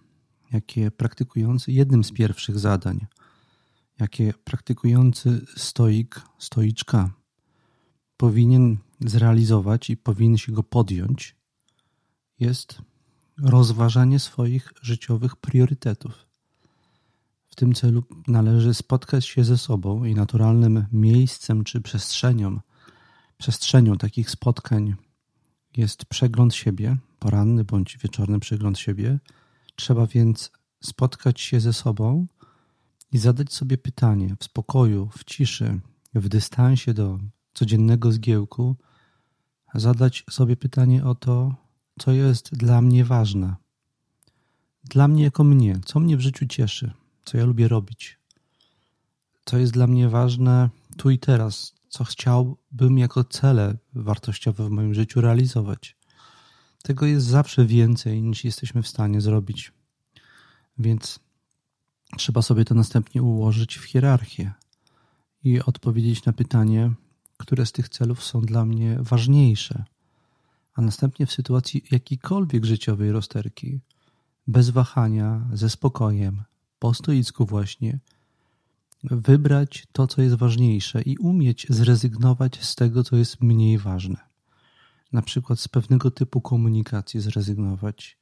A: jakie praktykujący, jednym z pierwszych zadań, jakie praktykujący stoik, stoiczka powinien zrealizować i powinien się go podjąć, jest rozważanie swoich życiowych priorytetów. W tym celu należy spotkać się ze sobą i naturalnym miejscem czy przestrzenią, przestrzenią takich spotkań jest przegląd siebie, poranny bądź wieczorny przegląd siebie. Trzeba więc spotkać się ze sobą i zadać sobie pytanie w spokoju, w ciszy, w dystansie do codziennego zgiełku, zadać sobie pytanie o to, co jest dla mnie ważne. Dla mnie jako mnie, co mnie w życiu cieszy, co ja lubię robić, co jest dla mnie ważne tu i teraz, co chciałbym jako cele wartościowe w moim życiu realizować. Tego jest zawsze więcej niż jesteśmy w stanie zrobić. Więc trzeba sobie to następnie ułożyć w hierarchię i odpowiedzieć na pytanie, które z tych celów są dla mnie ważniejsze a następnie w sytuacji jakiejkolwiek życiowej rozterki, bez wahania, ze spokojem, po stoicku właśnie, wybrać to, co jest ważniejsze i umieć zrezygnować z tego, co jest mniej ważne. Na przykład z pewnego typu komunikacji zrezygnować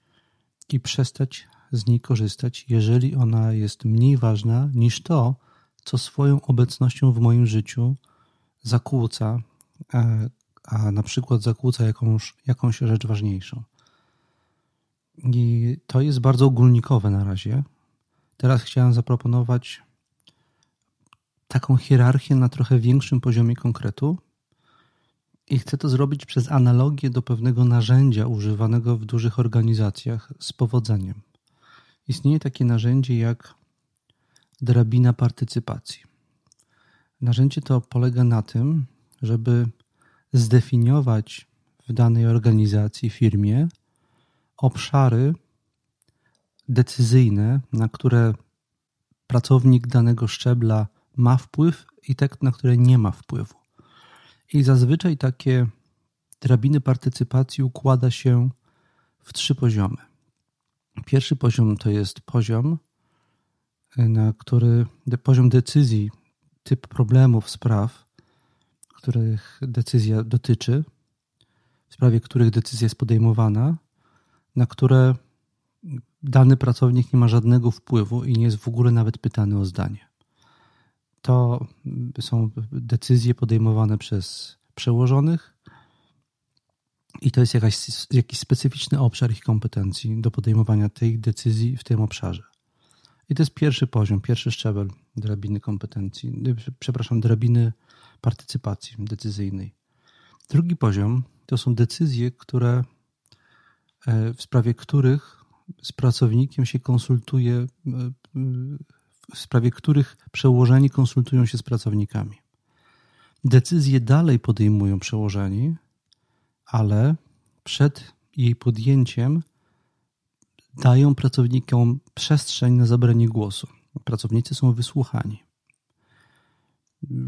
A: i przestać z niej korzystać, jeżeli ona jest mniej ważna niż to, co swoją obecnością w moim życiu zakłóca, e, a na przykład zakłóca jakąś, jakąś rzecz ważniejszą. I to jest bardzo ogólnikowe na razie. Teraz chciałem zaproponować taką hierarchię na trochę większym poziomie konkretu. I chcę to zrobić przez analogię do pewnego narzędzia używanego w dużych organizacjach z powodzeniem. Istnieje takie narzędzie jak drabina partycypacji. Narzędzie to polega na tym, żeby zdefiniować w danej organizacji, firmie obszary decyzyjne, na które pracownik danego szczebla ma wpływ i te, na które nie ma wpływu. I zazwyczaj takie drabiny partycypacji układa się w trzy poziomy. Pierwszy poziom to jest poziom, na który poziom decyzji, typ problemów, spraw, których decyzja dotyczy, w sprawie których decyzja jest podejmowana, na które dany pracownik nie ma żadnego wpływu i nie jest w ogóle nawet pytany o zdanie. To są decyzje podejmowane przez przełożonych i to jest jakaś, jakiś specyficzny obszar ich kompetencji do podejmowania tej decyzji w tym obszarze. I to jest pierwszy poziom, pierwszy szczebel drabiny kompetencji, przepraszam, drabiny partycypacji decyzyjnej. Drugi poziom to są decyzje, które e, w sprawie których z pracownikiem się konsultuje, e, w sprawie których przełożeni konsultują się z pracownikami. Decyzje dalej podejmują przełożeni, przed jej podjęciem dają pracownikom przestrzeń na zabranie głosu. Pracownicy są wysłuchani.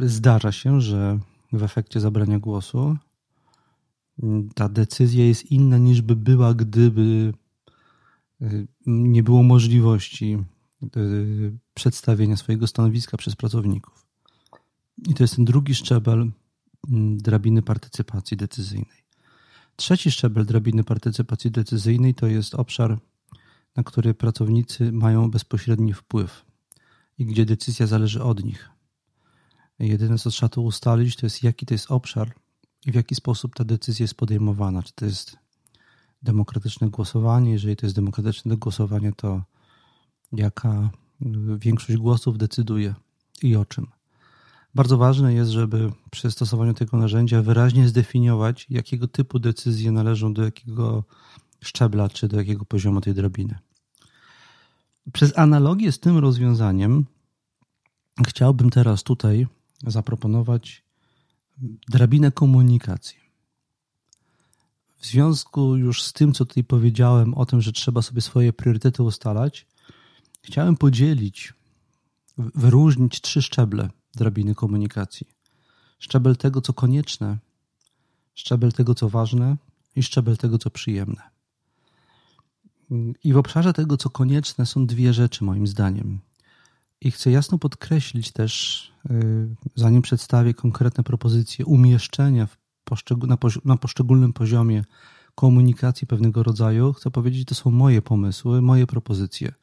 A: Zdarza się, że w efekcie zabrania głosu ta decyzja jest inna niż by była, gdyby y, nie było możliwości y, przedstawienia swojego stanowiska przez pracowników. I to jest ten drugi szczebel mm, drabiny partycypacji decyzyjnej. Trzeci szczebel drabiny partycypacji decyzyjnej to jest obszar, na który pracownicy mają bezpośredni wpływ i gdzie decyzja zależy od nich. Jedyne, co trzeba tu ustalić, to jest jaki to jest obszar i w jaki sposób ta decyzja jest podejmowana. Czy to jest demokratyczne głosowanie? Jeżeli to jest demokratyczne głosowanie, to jaka większość głosów decyduje i o czym. Bardzo ważne jest, żeby przy stosowaniu tego narzędzia wyraźnie zdefiniować, jakiego typu decyzje należą do jakiego szczebla czy do jakiego poziomu tej drabiny. Przez analogię z tym rozwiązaniem chciałbym teraz tutaj zaproponować drabinę komunikacji. W związku już z tym, co tutaj powiedziałem o tym, że trzeba sobie swoje priorytety ustalać, chciałem podzielić, wyróżnić trzy szczeble drabiny komunikacji. Szczebel tego, co konieczne, szczebel tego, co ważne i szczebel tego, co przyjemne. I w obszarze tego, co konieczne, są dwie rzeczy, moim zdaniem. I chcę jasno podkreślić też, y, zanim przedstawię konkretne propozycje umieszczenia na, poszczególnym poziomie komunikacji pewnego rodzaju, chcę powiedzieć, to są moje pomysły, moje propozycje.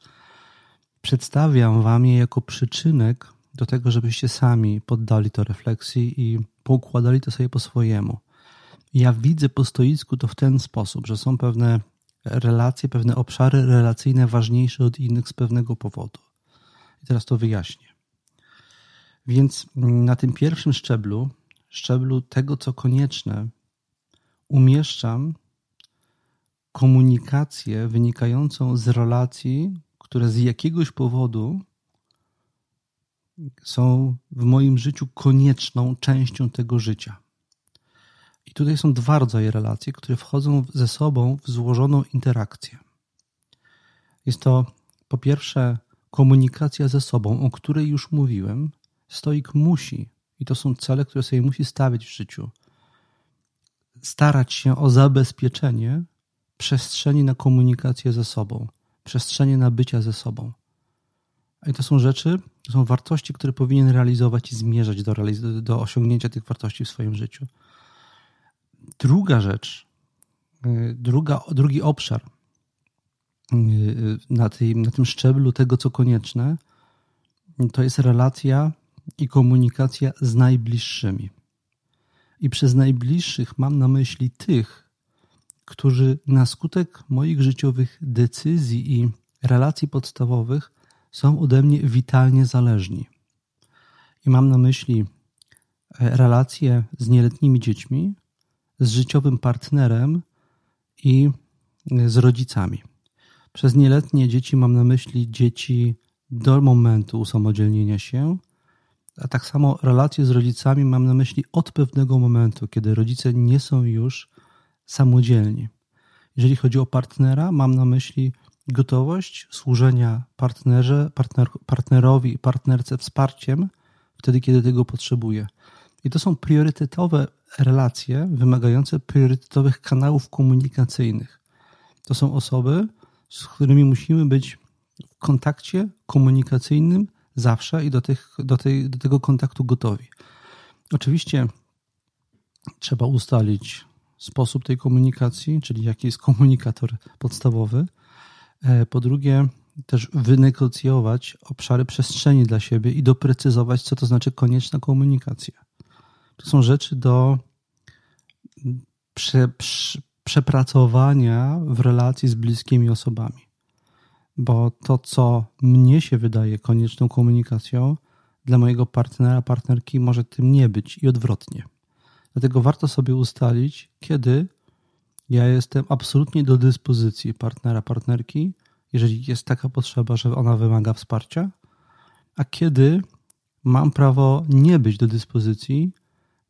A: Przedstawiam Wam je jako przyczynek do tego, żebyście sami poddali to refleksji i poukładali to sobie po swojemu. Ja widzę po stoisku to w ten sposób, że są pewne relacje, pewne obszary relacyjne ważniejsze od innych z pewnego powodu. I teraz to wyjaśnię. Więc na tym pierwszym szczeblu, szczeblu tego, co konieczne, umieszczam komunikację wynikającą z relacji, które z jakiegoś powodu są w moim życiu konieczną częścią tego życia. I tutaj są dwa rodzaje relacji, które wchodzą ze sobą w złożoną interakcję. Jest to po pierwsze komunikacja ze sobą, o której już mówiłem. Stoik musi, i to są cele, które sobie musi stawiać w życiu, starać się o zabezpieczenie przestrzeni na komunikację ze sobą, przestrzeni na bycia ze sobą. I to są rzeczy, To są wartości, które powinien realizować i zmierzać do, do osiągnięcia tych wartości w swoim życiu. Druga rzecz, y, druga, drugi obszar y, na, tej, na tym szczeblu tego, co konieczne, to jest relacja i komunikacja z najbliższymi. I przez najbliższych mam na myśli tych, którzy na skutek moich życiowych decyzji i relacji podstawowych są ode mnie witalnie zależni. I mam na myśli e, relacje z nieletnimi dziećmi, z życiowym partnerem i e, z rodzicami. Przez nieletnie dzieci mam na myśli dzieci do momentu usamodzielnienia się, a tak samo relacje z rodzicami mam na myśli od pewnego momentu, kiedy rodzice nie są już samodzielni. Jeżeli chodzi o partnera, mam na myśli gotowość służenia partnerze, partner, partnerowi i partnerce wsparciem wtedy, kiedy tego potrzebuje. I to są priorytetowe relacje wymagające priorytetowych kanałów komunikacyjnych. To są osoby, z którymi musimy być w kontakcie komunikacyjnym zawsze i do, tych, do, tej, do tego kontaktu gotowi. Oczywiście trzeba ustalić sposób tej komunikacji, czyli jaki jest komunikator podstawowy. E, po drugie, też wynegocjować obszary przestrzeni dla siebie i doprecyzować, co to znaczy konieczna komunikacja. To są rzeczy do prze, prze, przepracowania w relacji z bliskimi osobami. Bo to, co mnie się wydaje konieczną komunikacją, dla mojego partnera, partnerki może tym nie być i odwrotnie. Dlatego warto sobie ustalić, kiedy ja jestem absolutnie do dyspozycji partnera, partnerki, jeżeli jest taka potrzeba, że ona wymaga wsparcia, a kiedy mam prawo nie być do dyspozycji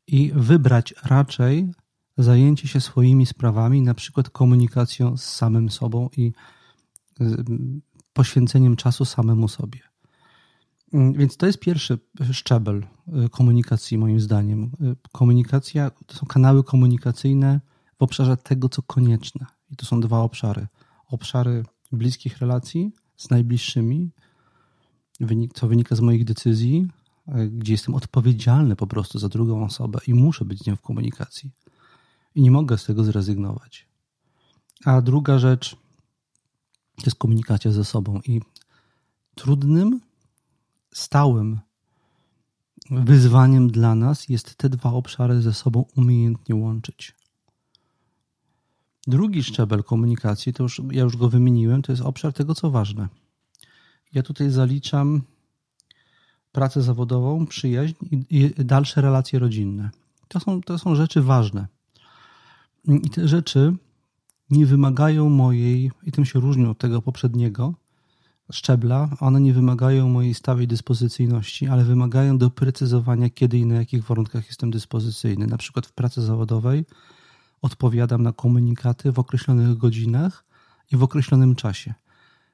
A: i wybrać raczej zajęcie się swoimi sprawami, na przykład komunikacją z samym sobą i poświęceniem czasu samemu sobie. Mm, więc to jest pierwszy szczebel y, komunikacji, moim zdaniem. Y, komunikacja to są kanały komunikacyjne w obszarze tego, co konieczne. I to są dwa obszary. Obszary bliskich relacji z najbliższymi, co wynika z moich decyzji, y, gdzie jestem odpowiedzialny po prostu za drugą osobę i muszę być z nią w komunikacji. I nie mogę z tego zrezygnować. A druga rzecz to jest komunikacja ze sobą. I trudnym stałym wyzwaniem dla nas jest te dwa obszary ze sobą umiejętnie łączyć. Drugi szczebel komunikacji, to już, ja już go wymieniłem, to jest obszar tego, co ważne. Ja tutaj zaliczam pracę zawodową, przyjaźń i, dalsze relacje rodzinne. To są, to są rzeczy ważne. I te rzeczy nie wymagają mojej, i tym się różnią od tego poprzedniego, szczebla, one nie wymagają mojej stałej dyspozycyjności, ale wymagają doprecyzowania, kiedy i na jakich warunkach jestem dyspozycyjny. Na przykład w pracy zawodowej odpowiadam na komunikaty w określonych godzinach i w określonym czasie.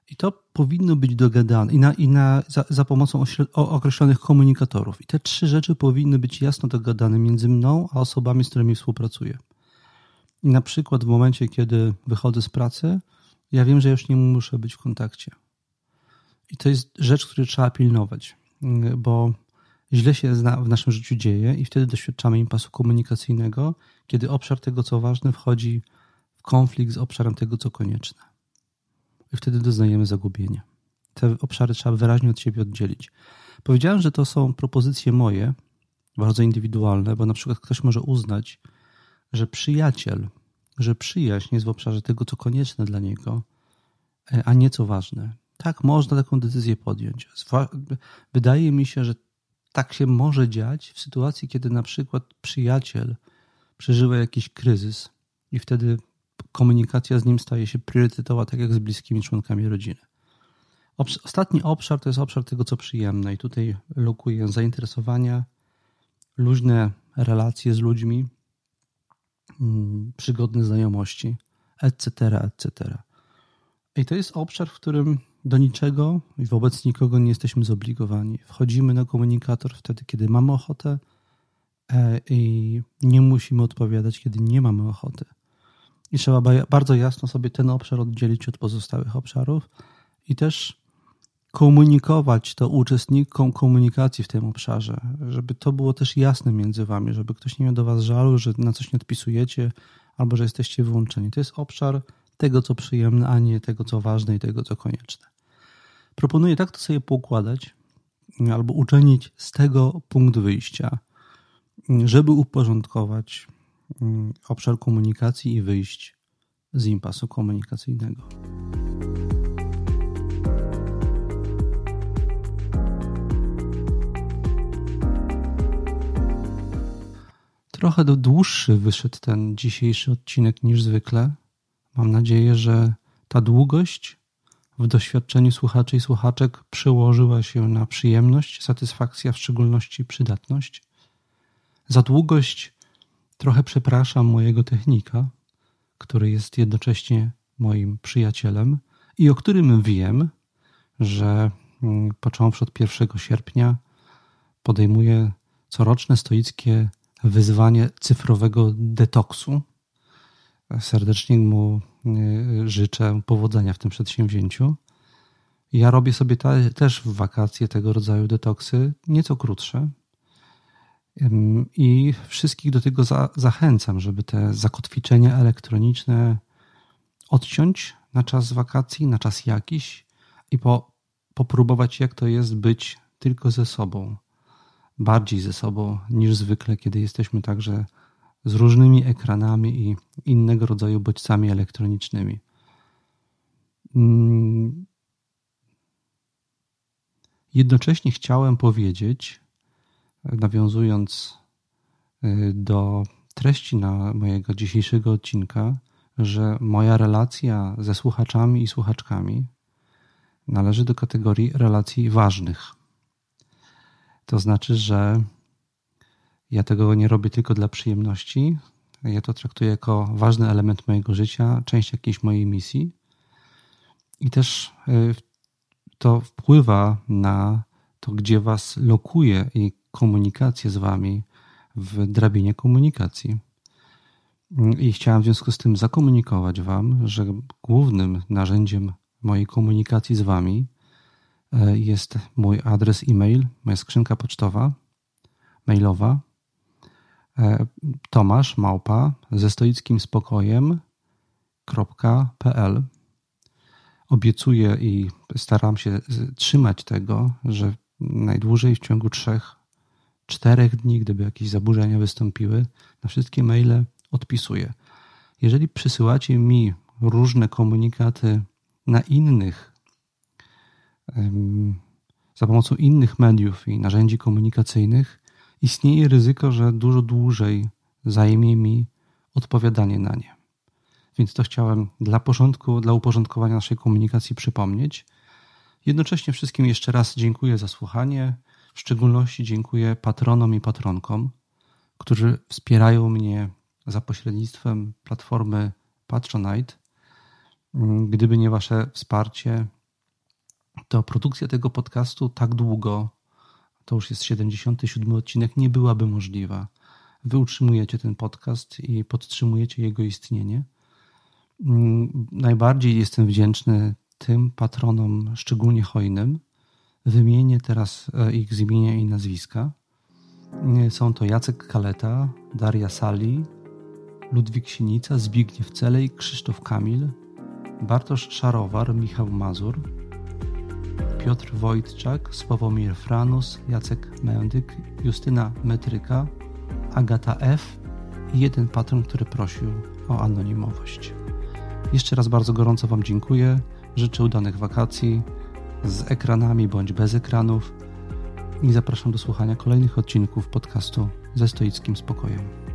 A: I to powinno być dogadane i, na, i na, za, za pomocą określonych komunikatorów. I te trzy rzeczy powinny być jasno dogadane między mną a osobami, z którymi współpracuję. I na przykład w momencie, kiedy wychodzę z pracy, ja wiem, że już nie muszę być w kontakcie. I to jest rzecz, której trzeba pilnować, bo źle się w naszym życiu dzieje i wtedy doświadczamy impasu komunikacyjnego, kiedy obszar tego, co ważne, wchodzi w konflikt z obszarem tego, co konieczne. I wtedy doznajemy zagubienia. Te obszary trzeba wyraźnie od siebie oddzielić. Powiedziałem, że to są propozycje moje, bardzo indywidualne, bo na przykład ktoś może uznać, że przyjaciel, że przyjaźń jest w obszarze tego, co konieczne dla niego, e, a nie co ważne. Tak, można taką decyzję podjąć. Wydaje mi się, że tak się może dziać w sytuacji, kiedy na przykład przyjaciel przeżywa jakiś kryzys i wtedy komunikacja z nim staje się priorytetowa, tak jak z bliskimi członkami rodziny. Ostatni obszar to jest obszar tego, co przyjemne, i tutaj lokuję zainteresowania, luźne relacje z ludźmi, mm, przygodne znajomości, etc., etc. I to jest obszar, w którym do niczego i wobec nikogo nie jesteśmy zobligowani. Wchodzimy na komunikator wtedy, kiedy mamy ochotę i nie musimy odpowiadać, kiedy nie mamy ochoty. I trzeba bardzo jasno sobie ten obszar oddzielić od pozostałych obszarów i też komunikować to uczestnikom komunikacji w tym obszarze, żeby to było też jasne między wami, żeby ktoś nie miał do was żalu, że na coś nie odpisujecie albo że jesteście wyłączeni. To jest obszar tego, co przyjemne, a nie tego, co ważne i tego, co konieczne. Proponuję tak to sobie poukładać albo uczynić z tego punkt wyjścia, żeby uporządkować mm, obszar komunikacji i wyjść z impasu komunikacyjnego. Trochę dłuższy wyszedł ten dzisiejszy odcinek niż zwykle. Mam nadzieję, że ta długość w doświadczeniu słuchaczy i słuchaczek przełożyła się na przyjemność, satysfakcja, w szczególności przydatność. Za długość trochę przepraszam mojego technika, który jest jednocześnie moim przyjacielem i o którym wiem, że mm, począwszy od 1 sierpnia podejmuje coroczne stoickie wyzwanie cyfrowego detoksu. Serdecznie mu y, życzę powodzenia w tym przedsięwzięciu. Ja robię sobie te, też w wakacje tego rodzaju detoksy, nieco krótsze. I wszystkich do tego za, zachęcam, żeby te zakotwiczenia elektroniczne odciąć na czas wakacji, na czas jakiś i po, popróbować, jak to jest być tylko ze sobą bardziej ze sobą niż zwykle, kiedy jesteśmy także z różnymi ekranami i innego rodzaju bodźcami elektronicznymi. Mm. Jednocześnie chciałem powiedzieć, nawiązując y, do treści na mojego dzisiejszego odcinka, że moja relacja ze słuchaczami i słuchaczkami należy do kategorii relacji ważnych. To znaczy, że ja tego nie robię tylko dla przyjemności. Ja to traktuję jako ważny element mojego życia, część jakiejś mojej misji. I też y, to wpływa na to, gdzie Was lokuje i komunikację z Wami w drabinie komunikacji. I chciałem w związku z tym zakomunikować Wam, że głównym narzędziem mojej komunikacji z Wami E, jest mój adres e-mail, moja skrzynka pocztowa, mailowa e, tomasz małpa ze stoickim spokojem.pl Obiecuję i staram się trzymać tego, że najdłużej w ciągu trzech, czterech dni, gdyby jakieś zaburzenia wystąpiły, na wszystkie maile odpisuję. Jeżeli przysyłacie mi różne komunikaty na innych za pomocą innych mediów i narzędzi komunikacyjnych, istnieje ryzyko, że dużo dłużej zajmie mi odpowiadanie na nie. Więc to chciałem dla porządku, dla uporządkowania naszej komunikacji przypomnieć. Jednocześnie wszystkim jeszcze raz dziękuję za słuchanie. W szczególności dziękuję patronom i patronkom, którzy wspierają mnie za pośrednictwem platformy Patronite. Gdyby nie Wasze wsparcie, to produkcja tego podcastu tak długo, to już jest 77 odcinek, nie byłaby możliwa. Wy utrzymujecie ten podcast i podtrzymujecie jego istnienie. Mm, najbardziej jestem wdzięczny tym patronom, szczególnie hojnym. Wymienię teraz e, ich z imienia i nazwiska. E, są to Jacek Kaleta, Daria Sali, Ludwik Sinica, Zbigniew Celej, Krzysztof Kamil, Bartosz Szarowar, Michał Mazur, Piotr Wojtczak, Sławomir Franus, Jacek Mędyk, Justyna Metryka, Agata F. i jeden patron, który prosił o anonimowość. Jeszcze raz bardzo gorąco Wam dziękuję. Życzę udanych wakacji z ekranami bądź bez ekranów i zapraszam do słuchania kolejnych odcinków podcastu ze stoickim spokojem.